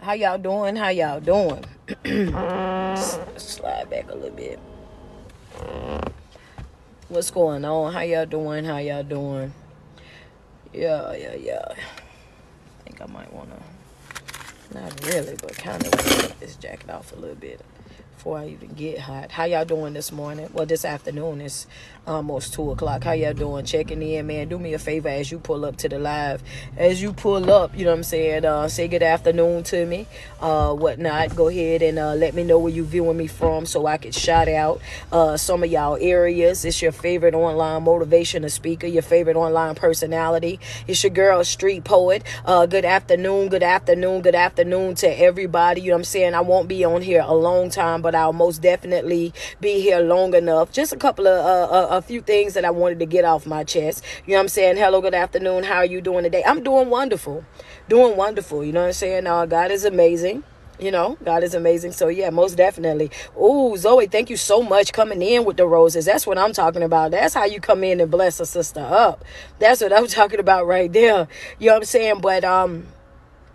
How y'all doing? How y'all doing? Slide back a little bit. What's going on? How y'all doing? How y'all doing? Yeah, yeah, yeah. I think I might want to, not really, but kind of take this jacket off a little bit before I even get hot. How y'all doing this morning? Well, this afternoon is almost two o'clock. How y'all doing? Checking in, man. Do me a favor as you pull up to the live. As you pull up, you know what I'm saying? Uh, say good afternoon to me, uh, whatnot. Go ahead and uh, let me know where you viewing me from so I can shout out uh, some of y'all areas. It's your favorite online motivational speaker, your favorite online personality. It's your girl, Street Poet. Uh, good afternoon, good afternoon, good afternoon to everybody. You know what I'm saying? I won't be on here a long time, but I'll most definitely be here long enough. Just a couple of uh, uh a few things that I wanted to get off my chest. You know what I'm saying? Hello, good afternoon. How are you doing today? I'm doing wonderful. Doing wonderful. You know what I'm saying? Uh, God is amazing. You know, God is amazing. So yeah, most definitely. Oh, Zoe, thank you so much coming in with the roses. That's what I'm talking about. That's how you come in and bless a sister up. That's what I'm talking about right there. You know what I'm saying? But um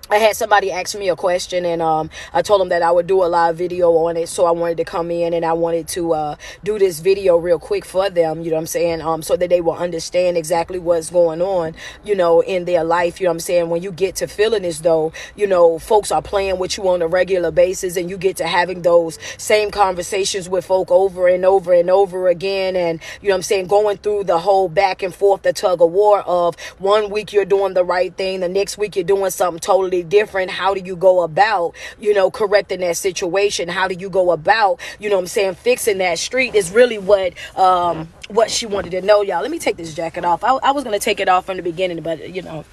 I had somebody ask me a question and um, I told them that I would do a live video on it. So I wanted to come in and I wanted to uh, do this video real quick for them, you know what I'm saying? Um, so that they will understand exactly what's going on, you know, in their life. You know what I'm saying? When you get to feeling as though, you know, folks are playing with you on a regular basis and you get to having those same conversations with folk over and over and over again. And, you know what I'm saying? Going through the whole back and forth, the tug of war of one week you're doing the right thing, the next week you're doing something totally different. How do you go about, you know, correcting that situation? How do you go about, you know I'm saying, fixing that street is really what um what she wanted to know, y'all. Let me take this jacket off. I, I was gonna take it off from the beginning, but you know,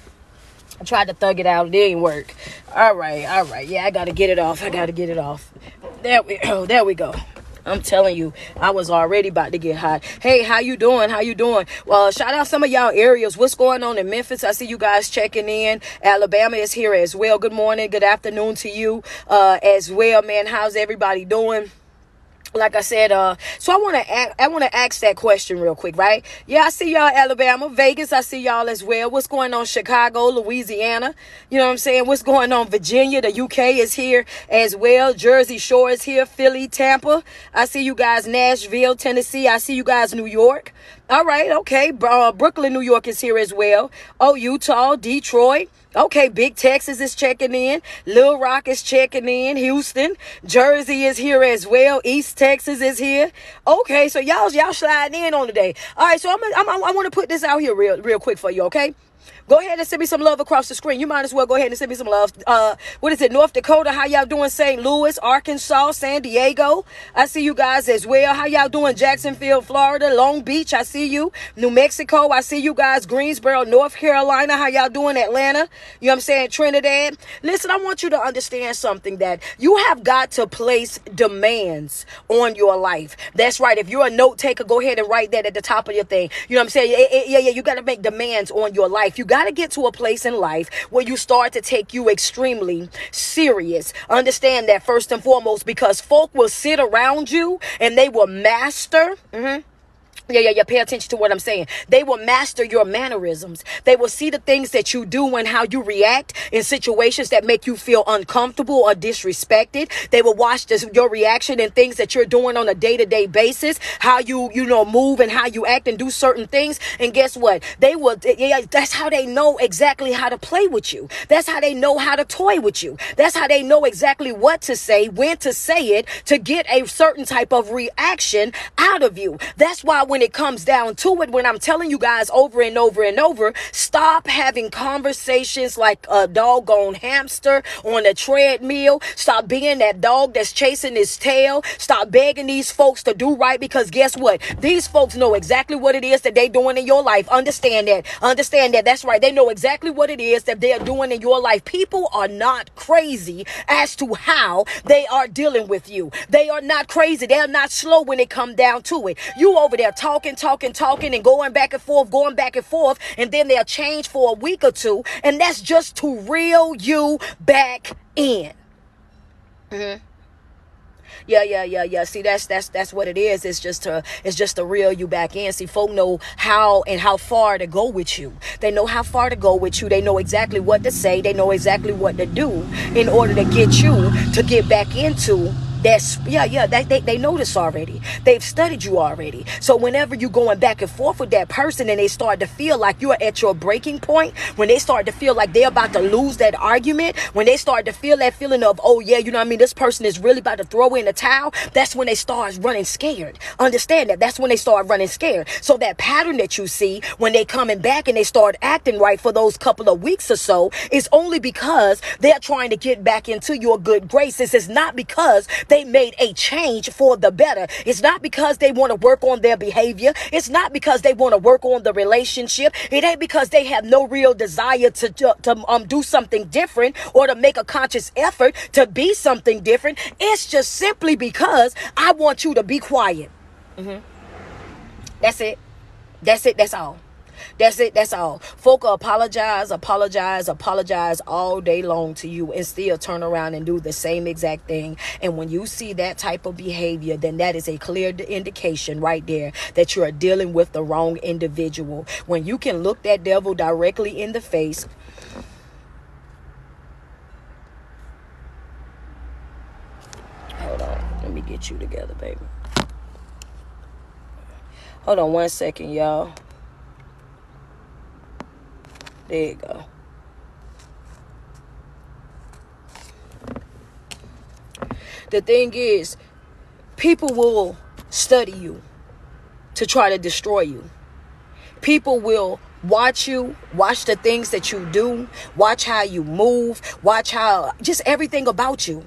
I tried to thug it out. It didn't work. All right, all right. Yeah, I gotta get it off. I gotta get it off. There we oh, There we go. I'm telling you, I was already about to get hot. Hey, how you doing? How you doing? Well, shout out some of y'all areas. What's going on in Memphis? I see you guys checking in. Alabama is here as well. Good morning. Good afternoon to you uh, as well, man. How's everybody doing? Like I said, uh, so I want to I want to ask that question real quick, right? Yeah, I see y'all Alabama, Vegas. I see y'all as well. What's going on Chicago, Louisiana? You know what I'm saying? What's going on Virginia? The UK is here as well. Jersey Shore is here. Philly, Tampa. I see you guys Nashville, Tennessee. I see you guys New York. All right, okay. Uh, Brooklyn, New York is here as well. Oh, Utah, Detroit. Okay, Big Texas is checking in. Little Rock is checking in. Houston, Jersey is here as well. East Texas is here. Okay, so y'all y'all sliding in on today. All right, so I'm, I'm I want to put this out here real real quick for you. Okay. Go ahead and send me some love across the screen. You might as well go ahead and send me some love. Uh, what is it? North Dakota. How y'all doing? St. Louis, Arkansas, San Diego. I see you guys as well. How y'all doing? Jacksonville, Florida, Long Beach. I see you. New Mexico. I see you guys. Greensboro, North Carolina. How y'all doing? Atlanta. You know what I'm saying? Trinidad. Listen, I want you to understand something that you have got to place demands on your life. That's right. If you're a note taker, go ahead and write that at the top of your thing. You know what I'm saying? Yeah, yeah, yeah. You got to make demands on your life. You got to get to a place in life where you start to take you extremely serious. Understand that first and foremost, because folk will sit around you and they will master. Mm-hmm yeah, yeah, yeah. Pay attention to what I'm saying. They will master your mannerisms. They will see the things that you do and how you react in situations that make you feel uncomfortable or disrespected. They will watch this, your reaction and things that you're doing on a day to day basis, how you, you know, move and how you act and do certain things. And guess what? They will, yeah, that's how they know exactly how to play with you. That's how they know how to toy with you. That's how they know exactly what to say, when to say it to get a certain type of reaction out of you. That's why when when it comes down to it, when I'm telling you guys over and over and over, stop having conversations like a doggone hamster on a treadmill. Stop being that dog that's chasing his tail. Stop begging these folks to do right because guess what? These folks know exactly what it is that they're doing in your life. Understand that. Understand that. That's right. They know exactly what it is that they're doing in your life. People are not crazy as to how they are dealing with you. They are not crazy. They're not slow when it come down to it. You over there talking, talking, talking, and going back and forth, going back and forth, and then they'll change for a week or two, and that's just to reel you back in. Mm-hmm. Yeah, yeah, yeah, yeah. See, that's that's that's what it is. It's just to it's just to reel you back in. See, folk know how and how far to go with you. They know how far to go with you. They know exactly what to say. They know exactly what to do in order to get you to get back into that's yeah, yeah. They, they they know this already. They've studied you already. So whenever you're going back and forth with that person and they start to feel like you're at your breaking point, when they start to feel like they're about to lose that argument, when they start to feel that feeling of, oh yeah, you know what I mean, this person is really about to throw in the towel, that's when they start running scared. Understand that. That's when they start running scared. So that pattern that you see when they coming back and they start acting right for those couple of weeks or so is only because they're trying to get back into your good graces. It's not because they they made a change for the better. It's not because they want to work on their behavior. It's not because they want to work on the relationship. It ain't because they have no real desire to, to, to um, do something different or to make a conscious effort to be something different. It's just simply because I want you to be quiet. Mm-hmm. That's it. That's it. That's all. That's it. That's all. Folk apologize, apologize, apologize all day long to you and still turn around and do the same exact thing. And when you see that type of behavior, then that is a clear indication right there that you are dealing with the wrong individual. When you can look that devil directly in the face, Hold on. Let me get you together, baby. Hold on one second, y'all. There you go. The thing is, people will study you to try to destroy you. People will watch you, watch the things that you do, watch how you move, watch how just everything about you.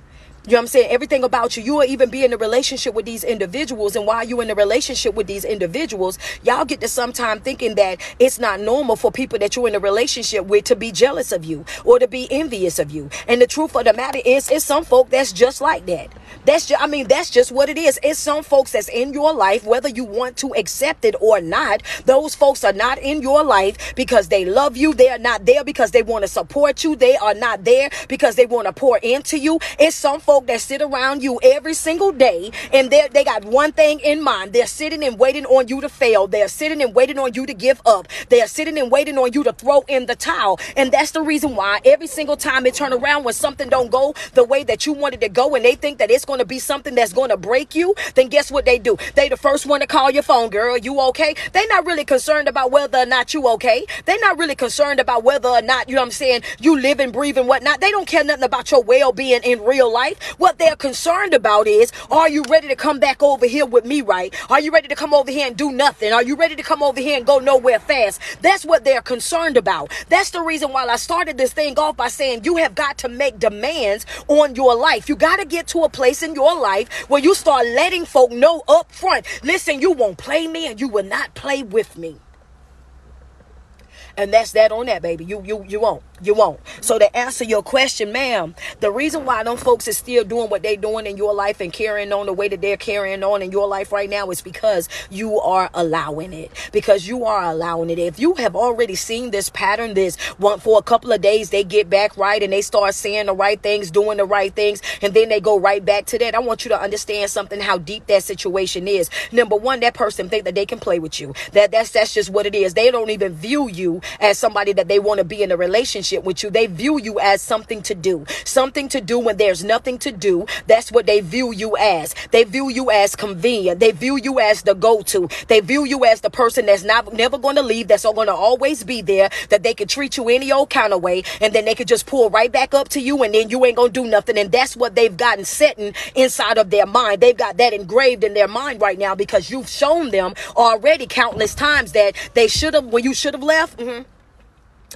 You know what I'm saying? Everything about you. You will even be in a relationship with these individuals. And while you're in a relationship with these individuals, y'all get to sometime thinking that it's not normal for people that you're in a relationship with to be jealous of you or to be envious of you. And the truth of the matter is, it's some folk that's just like that. That's just, I mean, that's just what it is. It's some folks that's in your life, whether you want to accept it or not. Those folks are not in your life because they love you. They are not there because they want to support you. They are not there because they want to pour into you. It's some folks folk that sit around you every single day and they they got one thing in mind. They're sitting and waiting on you to fail. They're sitting and waiting on you to give up. They're sitting and waiting on you to throw in the towel. And that's the reason why every single time they turn around when something don't go the way that you wanted to go and they think that it's going to be something that's going to break you, then guess what they do? They the first one to call your phone, girl. You okay? They're not really concerned about whether or not you okay. They're not really concerned about whether or not, you know what I'm saying, you live and breathe and whatnot. They don't care nothing about your well-being in real life. What they're concerned about is, are you ready to come back over here with me, right? Are you ready to come over here and do nothing? Are you ready to come over here and go nowhere fast? That's what they're concerned about. That's the reason why I started this thing off by saying you have got to make demands on your life. You got to get to a place in your life where you start letting folk know up front, listen, you won't play me and you will not play with me. And that's that on that, baby. You you you won't. You won't. So to answer your question, ma'am, the reason why them folks is still doing what they're doing in your life and carrying on the way that they're carrying on in your life right now is because you are allowing it. Because you are allowing it. If you have already seen this pattern, this one for a couple of days, they get back right and they start saying the right things, doing the right things, and then they go right back to that. I want you to understand something how deep that situation is. Number one, that person think that they can play with you. That that's that's just what it is. They don't even view you as somebody that they want to be in a relationship with you. They view you as something to do, something to do when there's nothing to do. That's what they view you as. They view you as convenient. They view you as the go-to. They view you as the person that's not never going to leave. That's going to always be there. That they can treat you any old kind of way, and then they could just pull right back up to you, and then you ain't gonna do nothing. And that's what they've gotten setting inside of their mind. They've got that engraved in their mind right now because you've shown them already countless times that they should have when you should have left. Mm-hmm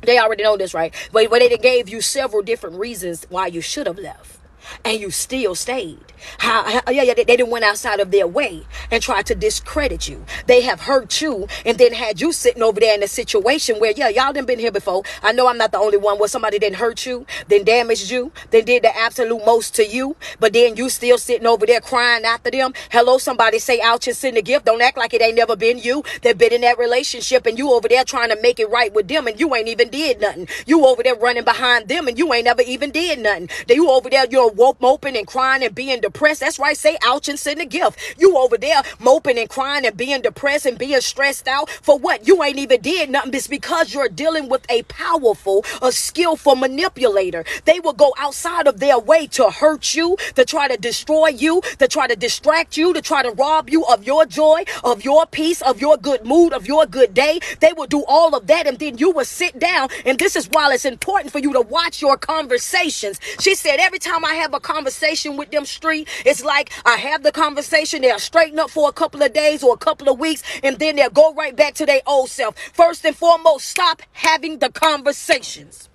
they already know this, right? But, but they gave you several different reasons why you should have left and you still stayed. How, how, yeah, yeah, they, they didn't went outside of their way and tried to discredit you. They have hurt you and then had you sitting over there in a situation where, yeah, y'all done been here before. I know I'm not the only one where somebody didn't hurt you, then damaged you, then did the absolute most to you, but then you still sitting over there crying after them. Hello, somebody say ouch and send a gift. Don't act like it ain't never been you. They've been in that relationship and you over there trying to make it right with them and you ain't even did nothing. You over there running behind them and you ain't never even did nothing. You over there, you're moping and crying and being depressed. That's right. Say ouch and send a gift. You over there moping and crying and being depressed and being stressed out for what? You ain't even did nothing. It's because you're dealing with a powerful, a skillful manipulator. They will go outside of their way to hurt you, to try to destroy you, to try to distract you, to try to rob you of your joy, of your peace, of your good mood, of your good day. They will do all of that and then you will sit down. And this is why it's important for you to watch your conversations. She said, every time I have a conversation with them street, it's like I have the conversation, they'll straighten up for a couple of days or a couple of weeks, and then they'll go right back to their old self. First and foremost, stop having the conversations.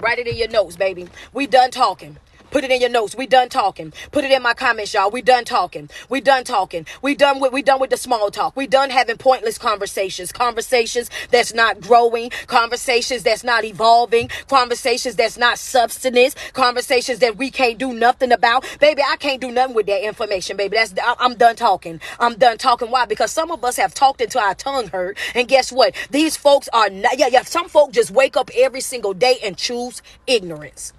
Write it in your notes, baby. We done talking. Put it in your notes. We done talking. Put it in my comments, y'all. We done talking. We done talking. We done with we done with the small talk. We done having pointless conversations. Conversations that's not growing. Conversations that's not evolving. Conversations that's not substance. Conversations that we can't do nothing about. Baby, I can't do nothing with that information, baby. That's I'm done talking. I'm done talking. Why? Because some of us have talked until our tongue hurt. And guess what? These folks are not yeah, yeah. Some folks just wake up every single day and choose ignorance.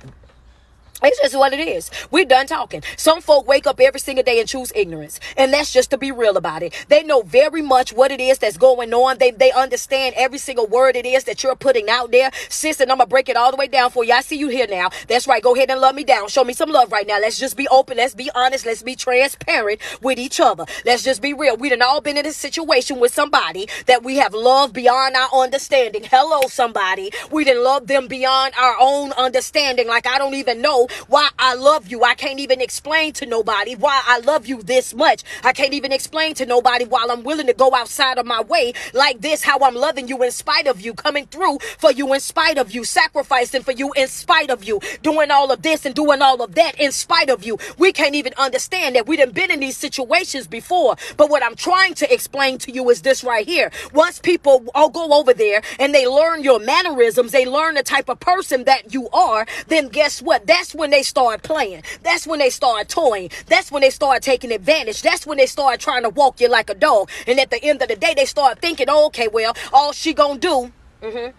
It's just what it is. We're done talking. Some folk wake up every single day and choose ignorance. And that's just to be real about it. They know very much what it is that's going on. They, they understand every single word it is that you're putting out there. Sis, and I'm to break it all the way down for you. I see you here now. That's right. Go ahead and love me down. Show me some love right now. Let's just be open. Let's be honest. Let's be transparent with each other. Let's just be real. We done all been in a situation with somebody that we have loved beyond our understanding. Hello, somebody. We done love them beyond our own understanding. Like I don't even know why I love you. I can't even explain to nobody why I love you this much. I can't even explain to nobody while I'm willing to go outside of my way like this, how I'm loving you in spite of you, coming through for you in spite of you, sacrificing for you in spite of you, doing all of this and doing all of that in spite of you. We can't even understand that we done been in these situations before. But what I'm trying to explain to you is this right here. Once people all go over there and they learn your mannerisms, they learn the type of person that you are, then guess what? That's when they start playing. That's when they start toying. That's when they start taking advantage. That's when they start trying to walk you like a dog. And at the end of the day, they start thinking, oh, okay, well, all she gonna do, mm-hmm,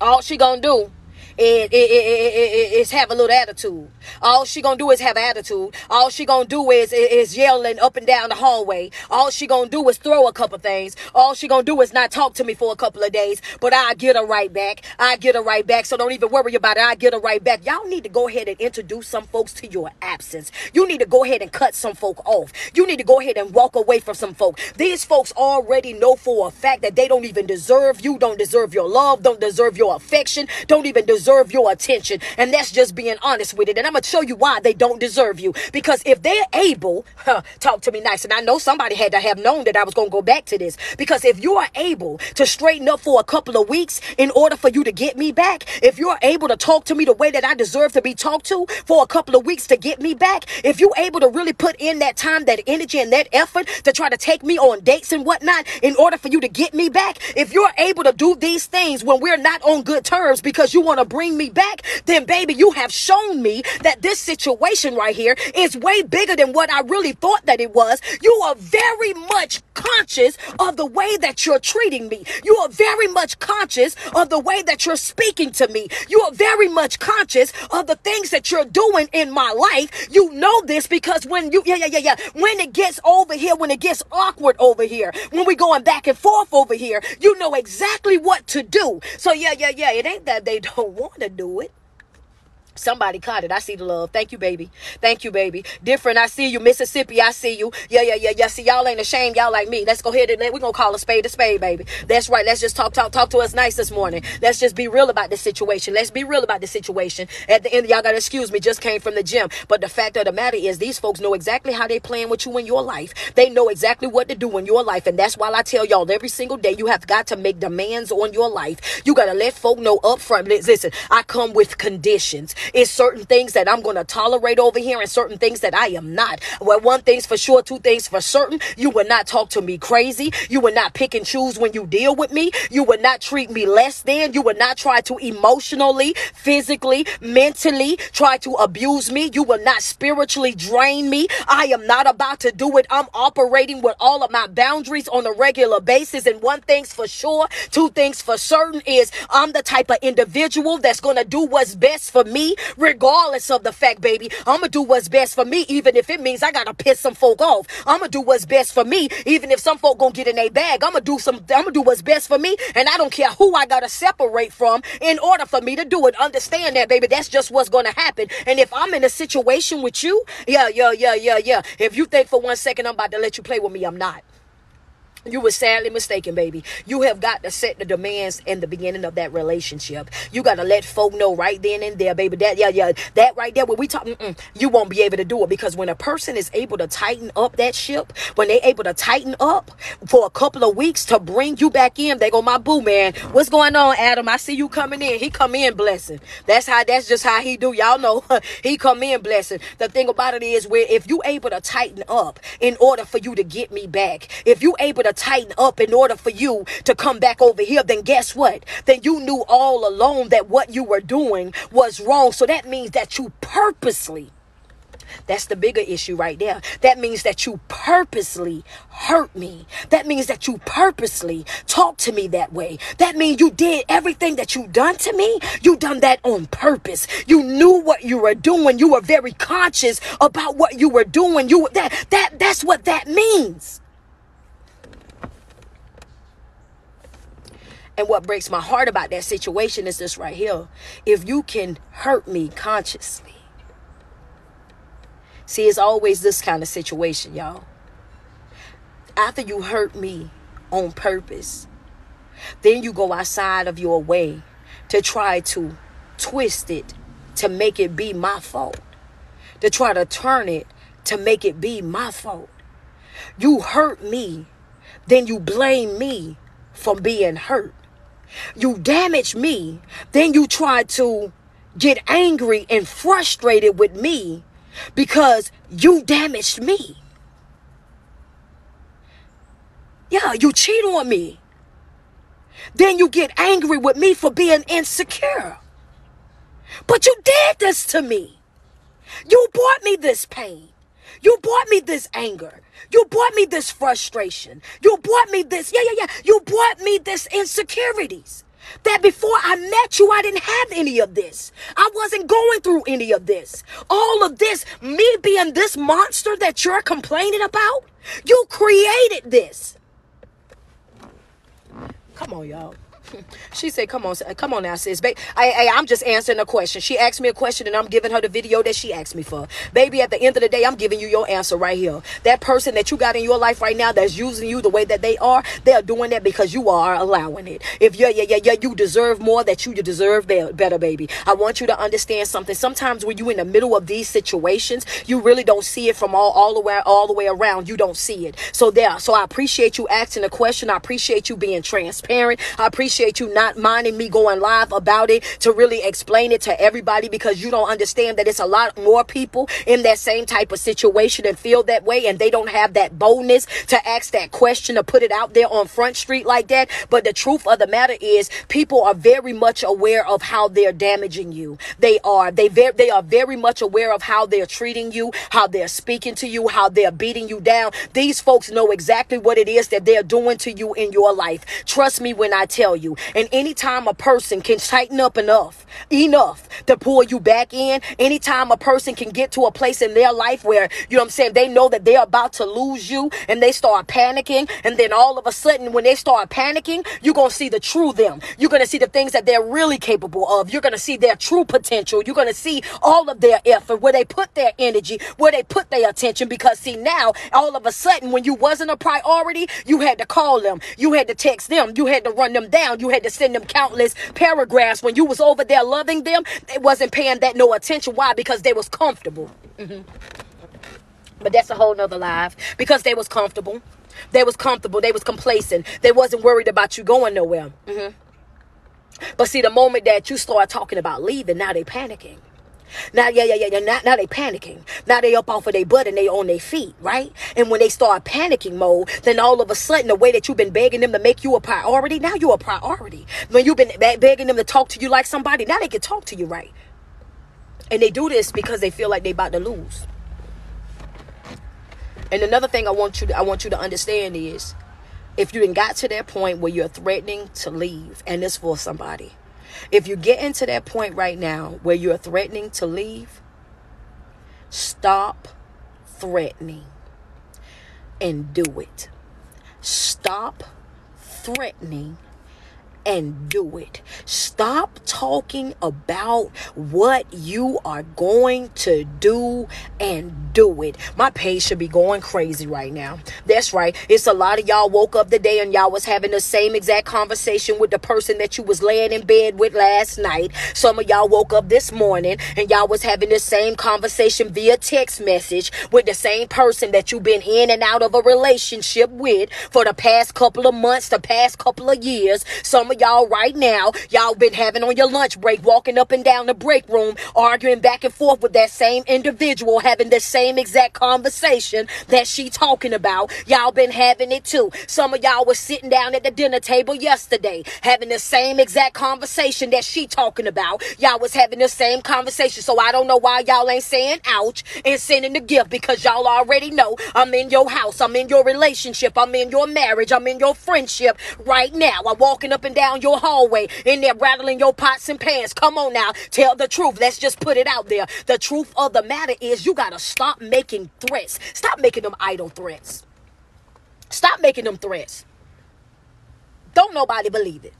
all she gonna do is, is, have a little attitude. All she gonna do is have attitude. All she gonna do is, is yelling up and down the hallway. All she gonna do is throw a couple things. All she gonna do is not talk to me for a couple of days. But I get her right back. I get her right back. So don't even worry about it. I get her right back. Y'all need to go ahead and introduce some folks to your absence. You need to go ahead and cut some folk off. You need to go ahead and walk away from some folk. These folks already know for a fact that they don't even deserve you, don't deserve your love, don't deserve your affection, don't even deserve your attention. And that's just being honest with it. And I'm going to show you why they don't deserve you. Because if they're able, huh, talk to me nice. And I know somebody had to have known that I was going to go back to this. Because if you are able to straighten up for a couple of weeks in order for you to get me back, if you're able to talk to me the way that I deserve to be talked to for a couple of weeks to get me back, if you're able to really put in that time, that energy, and that effort to try to take me on dates and whatnot in order for you to get me back, if you're able to do these things when we're not on good terms because you want to bring me back, then baby, you have shown me that this situation right here is way bigger than what I really thought that it was. You are very much conscious of the way that you're treating me. You are very much conscious of the way that you're speaking to me. You are very much conscious of the things that you're doing in my life. You know this because when you, yeah, yeah, yeah, yeah, when it gets over here, when it gets awkward over here, when we going back and forth over here, you know exactly what to do. So yeah, yeah, yeah, it ain't that they don't want to do it. Somebody caught it. I see the love. Thank you, baby. Thank you, baby. Different. I see you. Mississippi, I see you. Yeah, yeah, yeah, yeah. See, y'all ain't ashamed. Y'all like me. Let's go ahead and we're going to call a spade a spade, baby. That's right. Let's just talk, talk, talk to us nice this morning. Let's just be real about this situation. Let's be real about the situation. At the end, y'all got to excuse me. Just came from the gym. But the fact of the matter is these folks know exactly how they playing with you in your life. They know exactly what to do in your life. And that's why I tell y'all every single day, you have got to make demands on your life. You got to let folk know up front. Listen, I come with conditions. It's certain things that I'm going to tolerate over here and certain things that I am not. Well, one thing's for sure, two things for certain. You will not talk to me crazy. You will not pick and choose when you deal with me. You will not treat me less than. You will not try to emotionally, physically, mentally try to abuse me. You will not spiritually drain me. I am not about to do it. I'm operating with all of my boundaries on a regular basis. And one thing's for sure, two things for certain is I'm the type of individual that's going to do what's best for me regardless of the fact, baby. I'm gonna do what's best for me, even if it means I gotta piss some folk off. I'm gonna do what's best for me, even if some folk gonna get in a bag. I'm gonna do some. I'm gonna do what's best for me, and I don't care who I gotta separate from in order for me to do it. Understand that, baby. That's just what's gonna happen. And if I'm in a situation with you, yeah, yeah, yeah, yeah, yeah. If you think for one second I'm about to let you play with me, I'm not. You were sadly mistaken, baby. You have got to set the demands in the beginning of that relationship. You got to let folk know right then and there, baby. That, yeah, yeah, that right there, when we talk, you won't be able to do it because when a person is able to tighten up that ship, when they able to tighten up for a couple of weeks to bring you back in, they go, my boo, man, what's going on, Adam? I see you coming in. He come in blessing. That's how, that's just how he do. Y'all know he come in blessing. The thing about it is where if you able to tighten up in order for you to get me back, if you able tighten up in order for you to come back over here, then guess what? Then you knew all along that what you were doing was wrong. So that means that you purposely that's the bigger issue right there. That means that you purposely hurt me. That means that you purposely talk to me that way. That means you did everything that you done to me. You done that on purpose. You knew what you were doing. You were very conscious about what you were doing. You that that that's what that means. And what breaks my heart about that situation is this right here. If you can hurt me consciously. See, it's always this kind of situation, y'all. After you hurt me on purpose, then you go outside of your way to try to twist it to make it be my fault, to try to turn it to make it be my fault. You hurt me, then you blame me for being hurt. You damage me. Then you try to get angry and frustrated with me because you damaged me. Yeah, you cheat on me. Then you get angry with me for being insecure. But you did this to me. You brought me this pain. You brought me this anger. You brought me this frustration. You brought me this, yeah, yeah, yeah. You brought me this insecurities. That before I met you, I didn't have any of this. I wasn't going through any of this. All of this, me being this monster that you're complaining about, you created this. Come on, y'all. She said, "Come on, come on now, sis. Babe, I, I, I'm just answering a question. She asked me a question, and I'm giving her the video that she asked me for. Baby, at the end of the day, I'm giving you your answer right here. That person that you got in your life right now that's using you the way that they are, they are doing that because you are allowing it. If you're, yeah, yeah, yeah, you deserve more. That you deserve better, baby. I want you to understand something. Sometimes when you're in the middle of these situations, you really don't see it from all all the way all the way around. You don't see it. So there. So I appreciate you asking the question. I appreciate you being transparent. I appreciate appreciate you not minding me going live about it to really explain it to everybody because you don't understand that it's a lot more people in that same type of situation and feel that way and they don't have that boldness to ask that question to put it out there on Front Street like that. But the truth of the matter is people are very much aware of how they're damaging you. They are. They very they are very much aware of how they're treating you, how they're speaking to you, how they're beating you down. These folks know exactly what it is that they're doing to you in your life. Trust me when I tell you. And anytime a person can tighten up enough, enough to pull you back in, anytime a person can get to a place in their life where, you know what I'm saying, they know that they're about to lose you and they start panicking. And then all of a sudden, when they start panicking, you're going to see the true them. You're going to see the things that they're really capable of. You're going to see their true potential. You're going to see all of their effort, where they put their energy, where they put their attention. Because see, now, all of a sudden, when you wasn't a priority, you had to call them. You had to text them. You had to run them down. You had to send them countless paragraphs when you was over there loving them. They wasn't paying that no attention. Why? Because they was comfortable. Mm-hmm. But that's a whole nother life. Because they was comfortable. They was comfortable. They was complacent. They wasn't worried about you going nowhere. Mm-hmm. But see, the moment that you start talking about leaving, now they panicking. Now, yeah, yeah, yeah, yeah. Now, now they panicking. Now they up off of their butt and they on their feet, right? And when they start panicking mode, then all of a sudden, the way that you've been begging them to make you a priority, now you're a priority. When you've been begging them to talk to you like somebody, now they can talk to you right. And they do this because they feel like they about to lose. And another thing I want you to I want you to understand is if you didn't got to that point where you're threatening to leave and it's for somebody If you get into that point right now where you're threatening to leave, stop threatening and do it. Stop threatening and do it. Stop talking about what you are going to do and do it. My page should be going crazy right now. That's right. It's a lot of y'all woke up today and y'all was having the same exact conversation with the person that you was laying in bed with last night. Some of y'all woke up this morning and y'all was having the same conversation via text message with the same person that you've been in and out of a relationship with for the past couple of months, the past couple of years. Some of y'all right now, y'all been having on your lunch break, walking up and down the break room, arguing back and forth with that same individual, having the same exact conversation that she talking about. Y'all been having it too. Some of y'all was sitting down at the dinner table yesterday, having the same exact conversation that she talking about. Y'all was having the same conversation. So I don't know why y'all ain't saying ouch and sending the gift because y'all already know I'm in your house. I'm in your relationship. I'm in your marriage. I'm in your friendship right now. I'm walking up and down your hallway in there rattling your pots and pans. Come on now, tell the truth. Let's just put it out there. The truth of the matter is you got to stop making threats. Stop making them idle threats. Stop making them threats. Don't nobody believe it.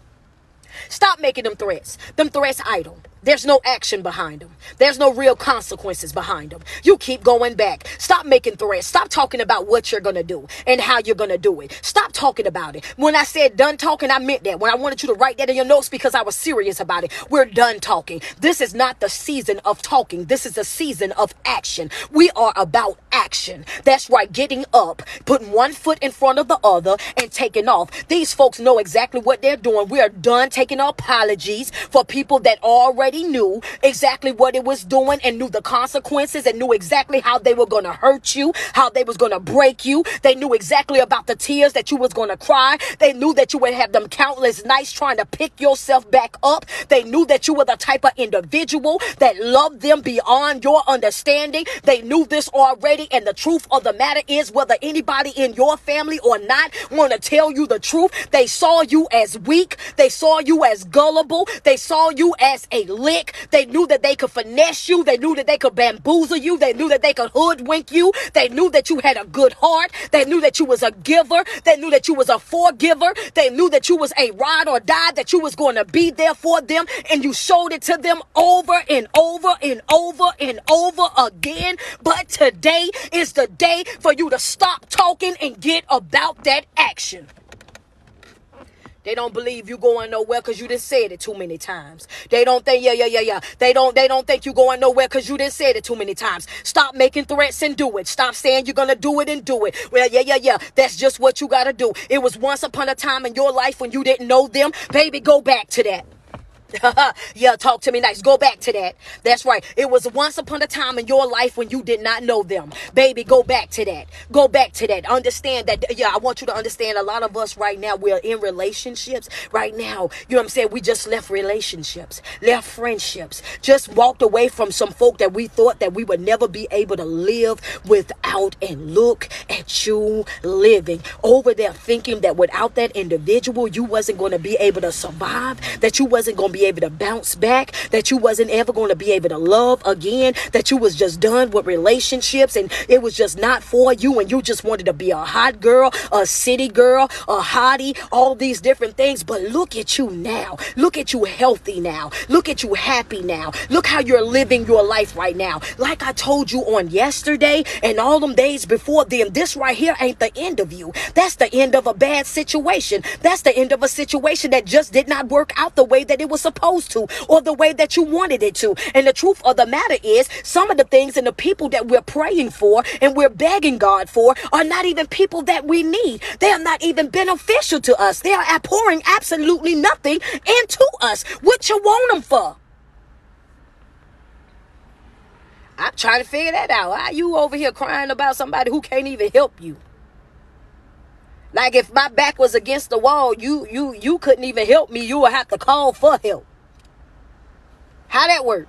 Stop making them threats. Them threats idle. There's no action behind them. There's no real consequences behind them. You keep going back. Stop making threats. Stop talking about what you're going to do and how you're going to do it. Stop talking about it. When I said done talking, I meant that. When I wanted you to write that in your notes because I was serious about it. We're done talking. This is not the season of talking. This is the season of action. We are about action. That's right. Getting up, putting one foot in front of the other and taking off. These folks know exactly what they're doing. We are done taking apologies for people that already knew exactly what it was doing and knew the consequences and knew exactly how they were going to hurt you, how they was going to break you. They knew exactly about the tears that you was going to cry. They knew that you would have them countless nights trying to pick yourself back up. They knew that you were the type of individual that loved them beyond your understanding. They knew this already. And the truth of the matter is whether anybody in your family or not want to tell you the truth, they saw you as weak. They saw you as gullible. They saw you as a lick. They knew that they could finesse you. They knew that they could bamboozle you. They knew that they could hoodwink you. They knew that you had a good heart. They knew that you was a giver. They knew that you was a forgiver. They knew that you was a ride or die, that you was going to be there for them. And you showed it to them over and over and over and over again. But today is the day for you to stop talking and get about that action. They don't believe you going nowhere because you just said it too many times. They don't think, yeah, yeah, yeah, yeah. They don't, they don't think you going nowhere because you just said it too many times. Stop making threats and do it. Stop saying you're gonna do it and do it. Well, yeah, yeah, yeah. That's just what you gotta do. It was once upon a time in your life when you didn't know them. Baby, go back to that. yeah, talk to me nice. Go back to that. That's right. It was once upon a time in your life when you did not know them. Baby, go back to that. Go back to that. Understand that. Yeah, I want you to understand a lot of us right now, we're in relationships right now. You know what I'm saying? We just left relationships, left friendships, just walked away from some folk that we thought that we would never be able to live without. And look at you living over there thinking that without that individual, you wasn't going to be able to survive, that you wasn't going to be able to bounce back, that you wasn't ever going to be able to love again, that you was just done with relationships and it was just not for you and you just wanted to be a hot girl, a city girl, a hottie, all these different things. But look at you now. Look at you healthy now. Look at you happy now. Look how you're living your life right now. Like I told you on yesterday and all them days before them, this right here ain't the end of you. That's the end of a bad situation. That's the end of a situation that just did not work out the way that it was supposed supposed to or the way that you wanted it to. And the truth of the matter is, some of the things and the people that we're praying for and we're begging God for are not even people that we need. They are not even beneficial to us. They are pouring absolutely nothing into us. What you want them for? I'm trying to figure that out. Why are you over here crying about somebody who can't even help you? Like if my back was against the wall, you you you couldn't even help me. You would have to call for help. How that work?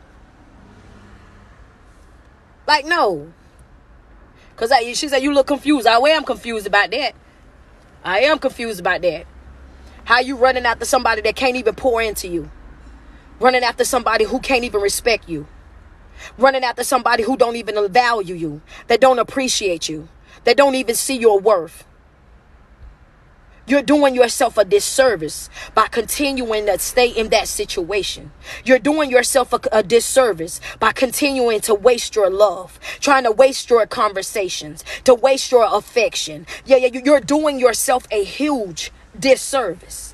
Like no. Cause I, she said you look confused. I am confused about that. I am confused about that. How you running after somebody that can't even pour into you? running after somebody who can't even respect you, running after somebody who don't even value you, that don't appreciate you, that don't even see your worth. You're doing yourself a disservice by continuing to stay in that situation. You're doing yourself a, a, disservice by continuing to waste your love, trying to waste your conversations, to waste your affection. Yeah, yeah, you're doing yourself a huge disservice.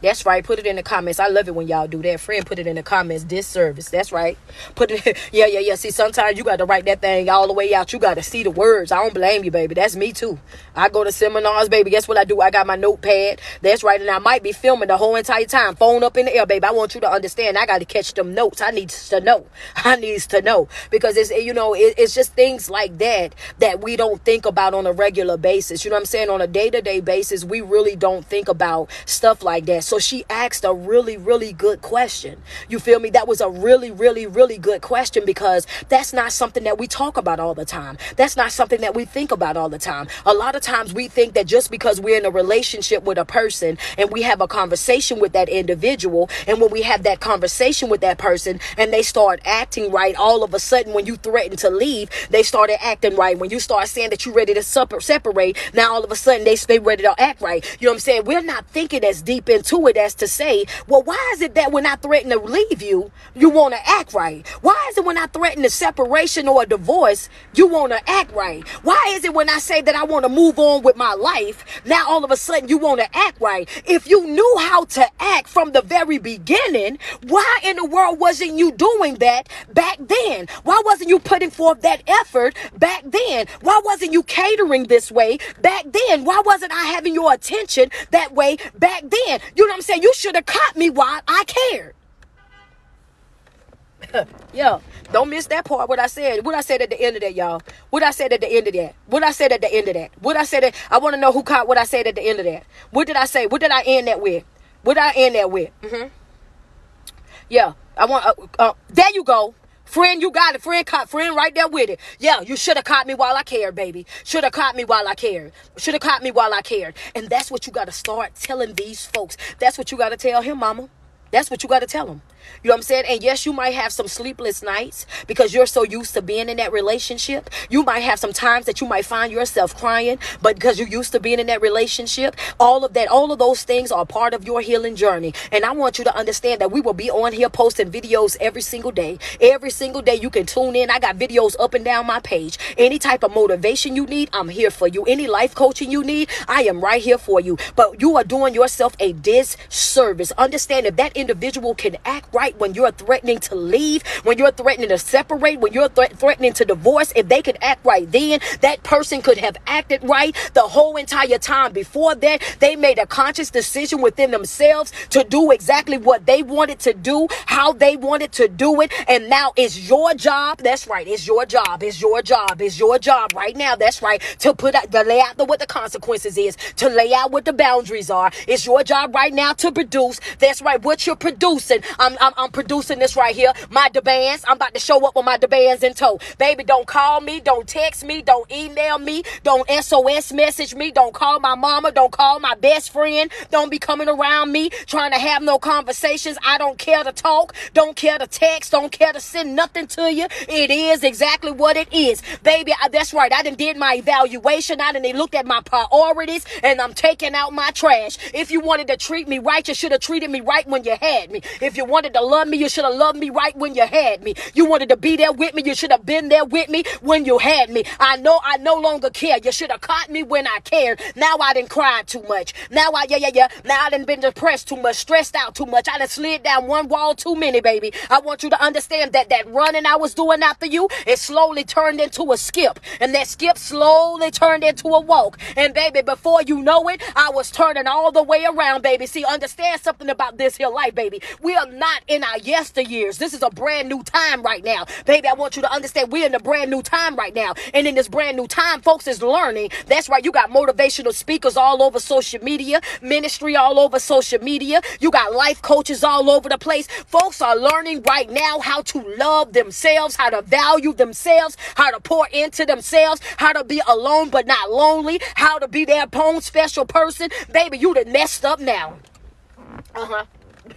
That's right. Put it in the comments. I love it when y'all do that. Friend, put it in the comments. Disservice. That's right. Put it. yeah, yeah, yeah. See, sometimes you got to write that thing all the way out. You got to see the words. I don't blame you, baby. That's me too. I go to seminars, baby. Guess what I do? I got my notepad. That's right. And I might be filming the whole entire time. Phone up in the air, baby. I want you to understand. I got to catch them notes. I need to know. I needs to know because it's you know it, it's just things like that that we don't think about on a regular basis. You know what I'm saying? On a day to day basis, we really don't think about stuff like that. So she asked a really, really good question. You feel me? That was a really, really, really good question because that's not something that we talk about all the time. That's not something that we think about all the time. A lot of times we think that just because we're in a relationship with a person and we have a conversation with that individual, and when we have that conversation with that person and they start acting right, all of a sudden when you threaten to leave, they started acting right. When you start saying that you're ready to separate, now all of a sudden they stay ready to act right. You know what I'm saying? We're not thinking as deep into it as to say, well, why is it that when I threaten to leave you, you want to act right? Why is it when I threaten a separation or a divorce, you want to act right? Why is it when I say that I want to move on with my life, now all of a sudden you want to act right? If you knew how to act from the very beginning, why in the world wasn't you doing that back then? Why wasn't you putting forth that effort back then? Why wasn't you catering this way back then? Why wasn't I having your attention that way back then? You what I'm saying? You should have caught me while I cared. yeah, don't miss that part. What I said, what I said at the end of that, y'all. What I said at the end of that. What I said at the end of that. What I said. At, I want to know who caught what I said at the end of that. What did I say? What did I end that with? What did I end that with? Mm-hmm. Yeah, I want. Uh, uh, there you go. Friend, you got it. Friend caught friend right there with it. Yeah, you should have caught me while I cared, baby. Should have caught me while I cared. Should have caught me while I cared. And that's what you got to start telling these folks. That's what you got to tell him, mama. That's what you got to tell him. You know what I'm saying? And yes, you might have some sleepless nights because you're so used to being in that relationship. You might have some times that you might find yourself crying, but because you're used to being in that relationship, all of that, all of those things are part of your healing journey. And I want you to understand that we will be on here posting videos every single day. Every single day you can tune in. I got videos up and down my page. Any type of motivation you need, I'm here for you. Any life coaching you need, I am right here for you. But you are doing yourself a disservice. Understand if that individual can act right when you're threatening to leave, when you're threatening to separate, when you're th- threatening to divorce, if they could act right then, that person could have acted right the whole entire time before that. They made a conscious decision within themselves to do exactly what they wanted to do, how they wanted to do it. And now it's your job. That's right. It's your job. It's your job. It's your job right now. That's right. To put out, to lay out the, what the consequences is, to lay out what the boundaries are. It's your job right now to produce. That's right. What you're producing. I'm, I'm, I'm producing this right here. My demands. I'm about to show up with my demands in tow. Baby, don't call me. Don't text me. Don't email me. Don't SOS message me. Don't call my mama. Don't call my best friend. Don't be coming around me trying to have no conversations. I don't care to talk. Don't care to text. Don't care to send nothing to you. It is exactly what it is. Baby, I, that's right. I done did my evaluation. I done looked at my priorities and I'm taking out my trash. If you wanted to treat me right, you should have treated me right when you had me. If you wanted to love me, you should have loved me right when you had me. You wanted to be there with me, you should have been there with me when you had me. I know I no longer care. You should have caught me when I cared. Now I didn't cry too much. Now I, yeah, yeah, yeah. Now I didn't been depressed too much, stressed out too much. I done slid down one wall too many, baby. I want you to understand that that running I was doing after you, it slowly turned into a skip. And that skip slowly turned into a walk. And baby, before you know it, I was turning all the way around, baby. See, understand something about this here life, baby. We are not in our yesteryears. This is a brand new time right now. Baby, I want you to understand we're in a brand new time right now. And in this brand new time, folks is learning. That's right. You got motivational speakers all over social media, ministry all over social media. You got life coaches all over the place. Folks are learning right now how to love themselves, how to value themselves, how to pour into themselves, how to be alone but not lonely, how to be their own special person. Baby, you done messed up now. Uh huh.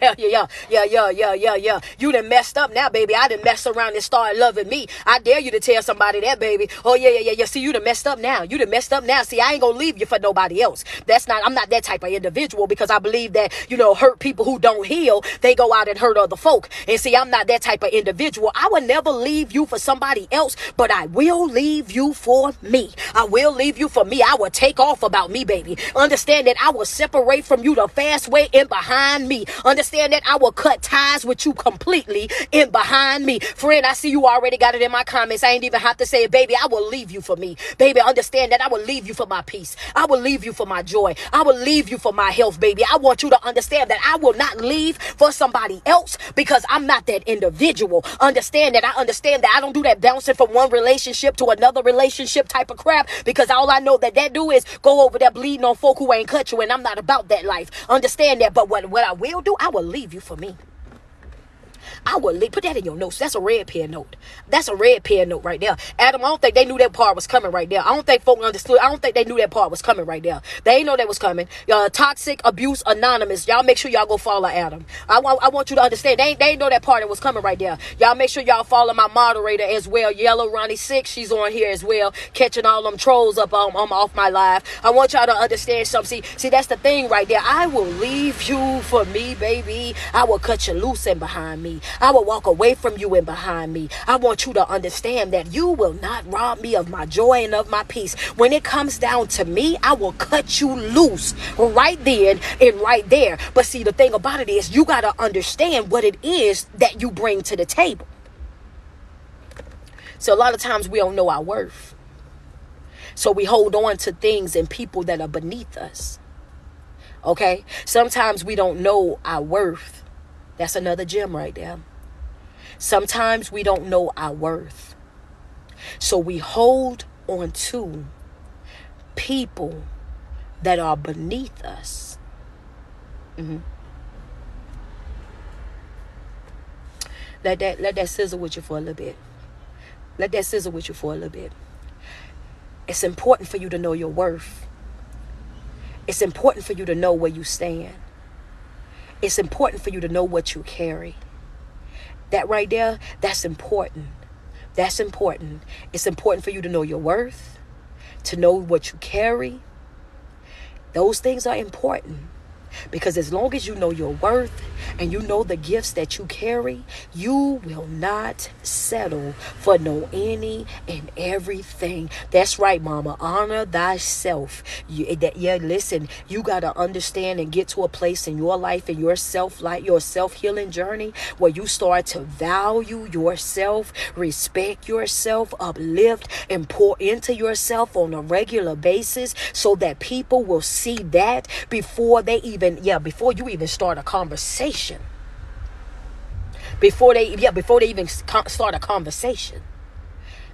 Yeah, yeah, yeah, yeah, yeah, yeah, yeah. You done messed up now, baby. I done messed around and started loving me. I dare you to tell somebody that, baby. Oh, yeah, yeah, yeah, yeah. See, you done messed up now. You done messed up now. See, I ain't gonna leave you for nobody else. That's not, I'm not that type of individual because I believe that, you know, hurt people who don't heal, they go out and hurt other folk. And see, I'm not that type of individual. I will never leave you for somebody else, but I will leave you for me. I will leave you for me. I will take off about me, baby. Understand that I will separate from you the fast way and behind me. Understand that I will cut ties with you completely in behind me. Friend, I see you already got it in my comments. I ain't even have to say it, baby. I will leave you for me. Baby, understand that I will leave you for my peace. I will leave you for my joy. I will leave you for my health, baby. I want you to understand that I will not leave for somebody else because I'm not that individual. Understand that I understand that I don't do that bouncing from one relationship to another relationship type of crap because all I know that that do is go over there bleeding on folk who ain't cut you and I'm not about that life. Understand that. But what, what I will do, I will leave you for me. I would leave, put that in your notes. That's a red pen note. That's a red pen note right there. Adam, I don't think they knew that part was coming right there. I don't think folk understood. I don't think they knew that part was coming right there. They know that was coming. Uh, Toxic Abuse Anonymous. Y'all make sure y'all go follow Adam. I want, I want you to understand. They they know that part that was coming right there. Y'all make sure y'all follow my moderator as well. Yellow Ronnie Six. She's on here as well, catching all them trolls up um, um, off my live. I want y'all to understand something. See, see, that's the thing right there. I will leave you for me, baby. I will cut you loose and behind me. I will walk away from you and behind me. I want you to understand that you will not rob me of my joy and of my peace. When it comes down to me, I will cut you loose right then and right there. But see, the thing about it is, you got to understand what it is that you bring to the table. So a lot of times we don't know our worth. So we hold on to things and people that are beneath us. Okay? Sometimes we don't know our worth. That's another gem right there. Sometimes we don't know our worth. So we hold on to people that are beneath us. Mm-hmm. Let that let that sizzle with you for a little bit. Let that sizzle with you for a little bit. It's important for you to know your worth. It's important for you to know where you stand. It's important for you to know what you carry. That right there, that's important. That's important. It's important for you to know your worth, to know what you carry. Those things are important. Because as long as you know your worth and you know the gifts that you carry, you will not settle for no any and everything. That's right, mama. Honor thyself. You, eh, that, yeah, listen, you got to understand and get to a place in your life and your self life, your self healing journey where you start to value yourself, respect yourself, uplift, and pour into yourself on a regular basis so that people will see that before they even even yeah before you even start a conversation. Before they yeah before they even start a conversation.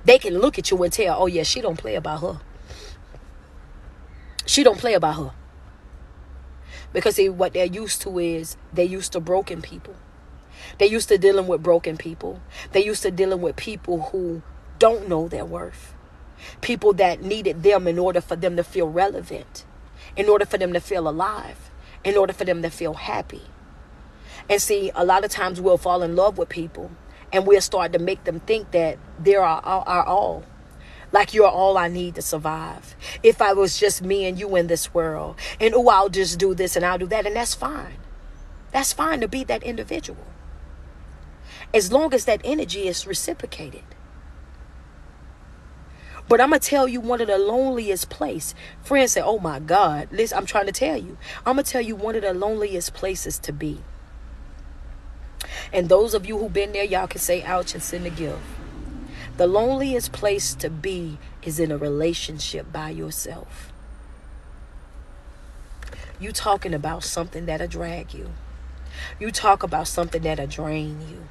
They can look at you and tell oh yeah she don't play about her. She don't play about her. Because see, what they're used to is they're used to broken people. They're used to dealing with broken people. They're used to dealing with people who don't know their worth. People that needed them in order for them to feel relevant in order for them to feel alive in order for them to feel happy. And see, a lot of times we'll fall in love with people and we'll start to make them think that they're our, our, all. Like you're all I need to survive. If I was just me and you in this world, and oh, I'll just do this and I'll do that, and that's fine. That's fine to be that individual. As long as that energy is reciprocated. But I'm gonna tell you one of the loneliest place. Friends say, "Oh my God!" Listen, I'm trying to tell you. I'm gonna tell you one of the loneliest places to be. And those of you who've been there, y'all can say, "Ouch!" and send a gift. The loneliest place to be is in a relationship by yourself. You talking about something that'll drag you. You talk about something that'll drain you.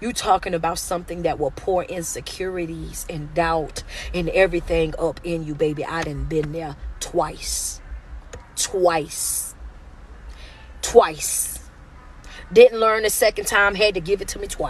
You talking about something that will pour insecurities and doubt and everything up in you, baby. I done been there twice. Twice. Twice. Didn't learn the second time, had to give it to me twice.